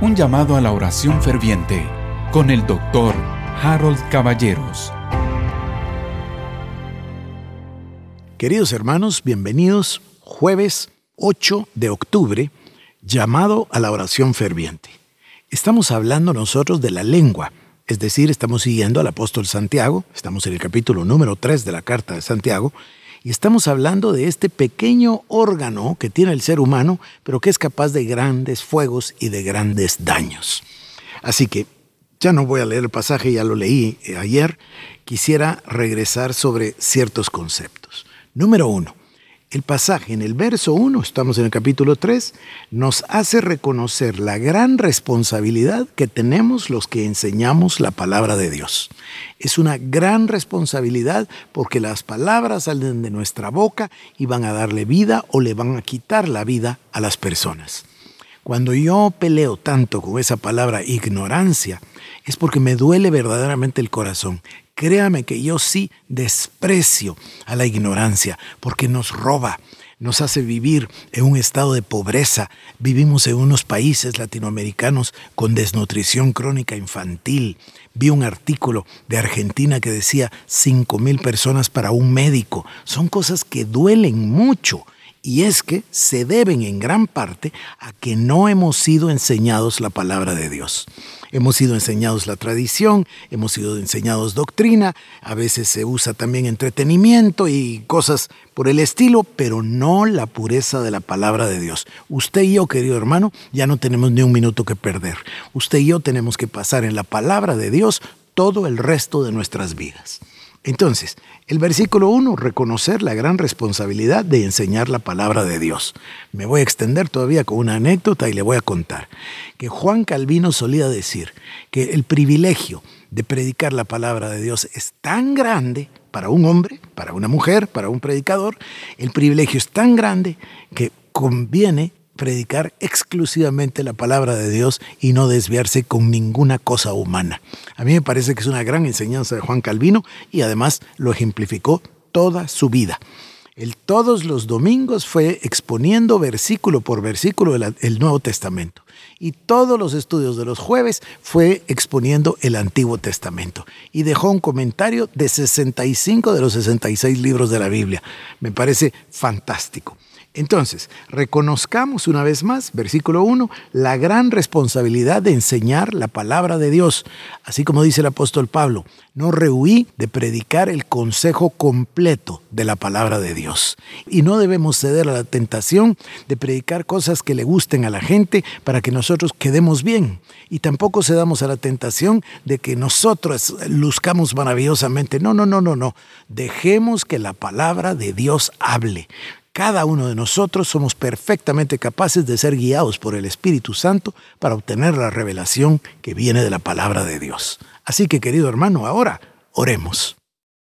Un llamado a la oración ferviente con el doctor Harold Caballeros. Queridos hermanos, bienvenidos jueves 8 de octubre, llamado a la oración ferviente. Estamos hablando nosotros de la lengua, es decir, estamos siguiendo al apóstol Santiago, estamos en el capítulo número 3 de la carta de Santiago, estamos hablando de este pequeño órgano que tiene el ser humano, pero que es capaz de grandes fuegos y de grandes daños. Así que ya no voy a leer el pasaje, ya lo leí eh, ayer, quisiera regresar sobre ciertos conceptos. Número uno, el pasaje en el verso 1, estamos en el capítulo 3, nos hace reconocer la gran responsabilidad que tenemos los que enseñamos la palabra de Dios. Es una gran responsabilidad porque las palabras salen de nuestra boca y van a darle vida o le van a quitar la vida a las personas. Cuando yo peleo tanto con esa palabra ignorancia, es porque me duele verdaderamente el corazón. Créame que yo sí desprecio a la ignorancia porque nos roba, nos hace vivir en un estado de pobreza. Vivimos en unos países latinoamericanos con desnutrición crónica infantil. Vi un artículo de Argentina que decía 5 mil personas para un médico. Son cosas que duelen mucho. Y es que se deben en gran parte a que no hemos sido enseñados la palabra de Dios. Hemos sido enseñados la tradición, hemos sido enseñados doctrina, a veces se usa también entretenimiento y cosas por el estilo, pero no la pureza de la palabra de Dios. Usted y yo, querido hermano, ya no tenemos ni un minuto que perder. Usted y yo tenemos que pasar en la palabra de Dios todo el resto de nuestras vidas. Entonces, el versículo 1, reconocer la gran responsabilidad de enseñar la palabra de Dios. Me voy a extender todavía con una anécdota y le voy a contar que Juan Calvino solía decir que el privilegio de predicar la palabra de Dios es tan grande para un hombre, para una mujer, para un predicador, el privilegio es tan grande que conviene predicar exclusivamente la palabra de Dios y no desviarse con ninguna cosa humana. A mí me parece que es una gran enseñanza de Juan Calvino y además lo ejemplificó toda su vida. Él todos los domingos fue exponiendo versículo por versículo el, Nuevo Testamento. Y todos los estudios de los jueves fue exponiendo el Antiguo Testamento. Y dejó un comentario de 65 de los 66 libros de la Biblia. Me parece fantástico. Entonces, reconozcamos una vez más, versículo 1, la gran responsabilidad de enseñar la palabra de Dios. Así como dice el apóstol Pablo, no rehuí de predicar el consejo completo de la palabra de Dios. Y no debemos ceder a la tentación de predicar cosas que le gusten a la gente para que nosotros quedemos bien. Y tampoco cedamos a la tentación de que nosotros luzcamos maravillosamente. No, no, no, no, no. Dejemos que la palabra de Dios hable. Cada uno de nosotros somos perfectamente capaces de ser guiados por el Espíritu Santo para obtener la revelación que viene de la palabra de Dios. Así que, querido hermano, ahora oremos.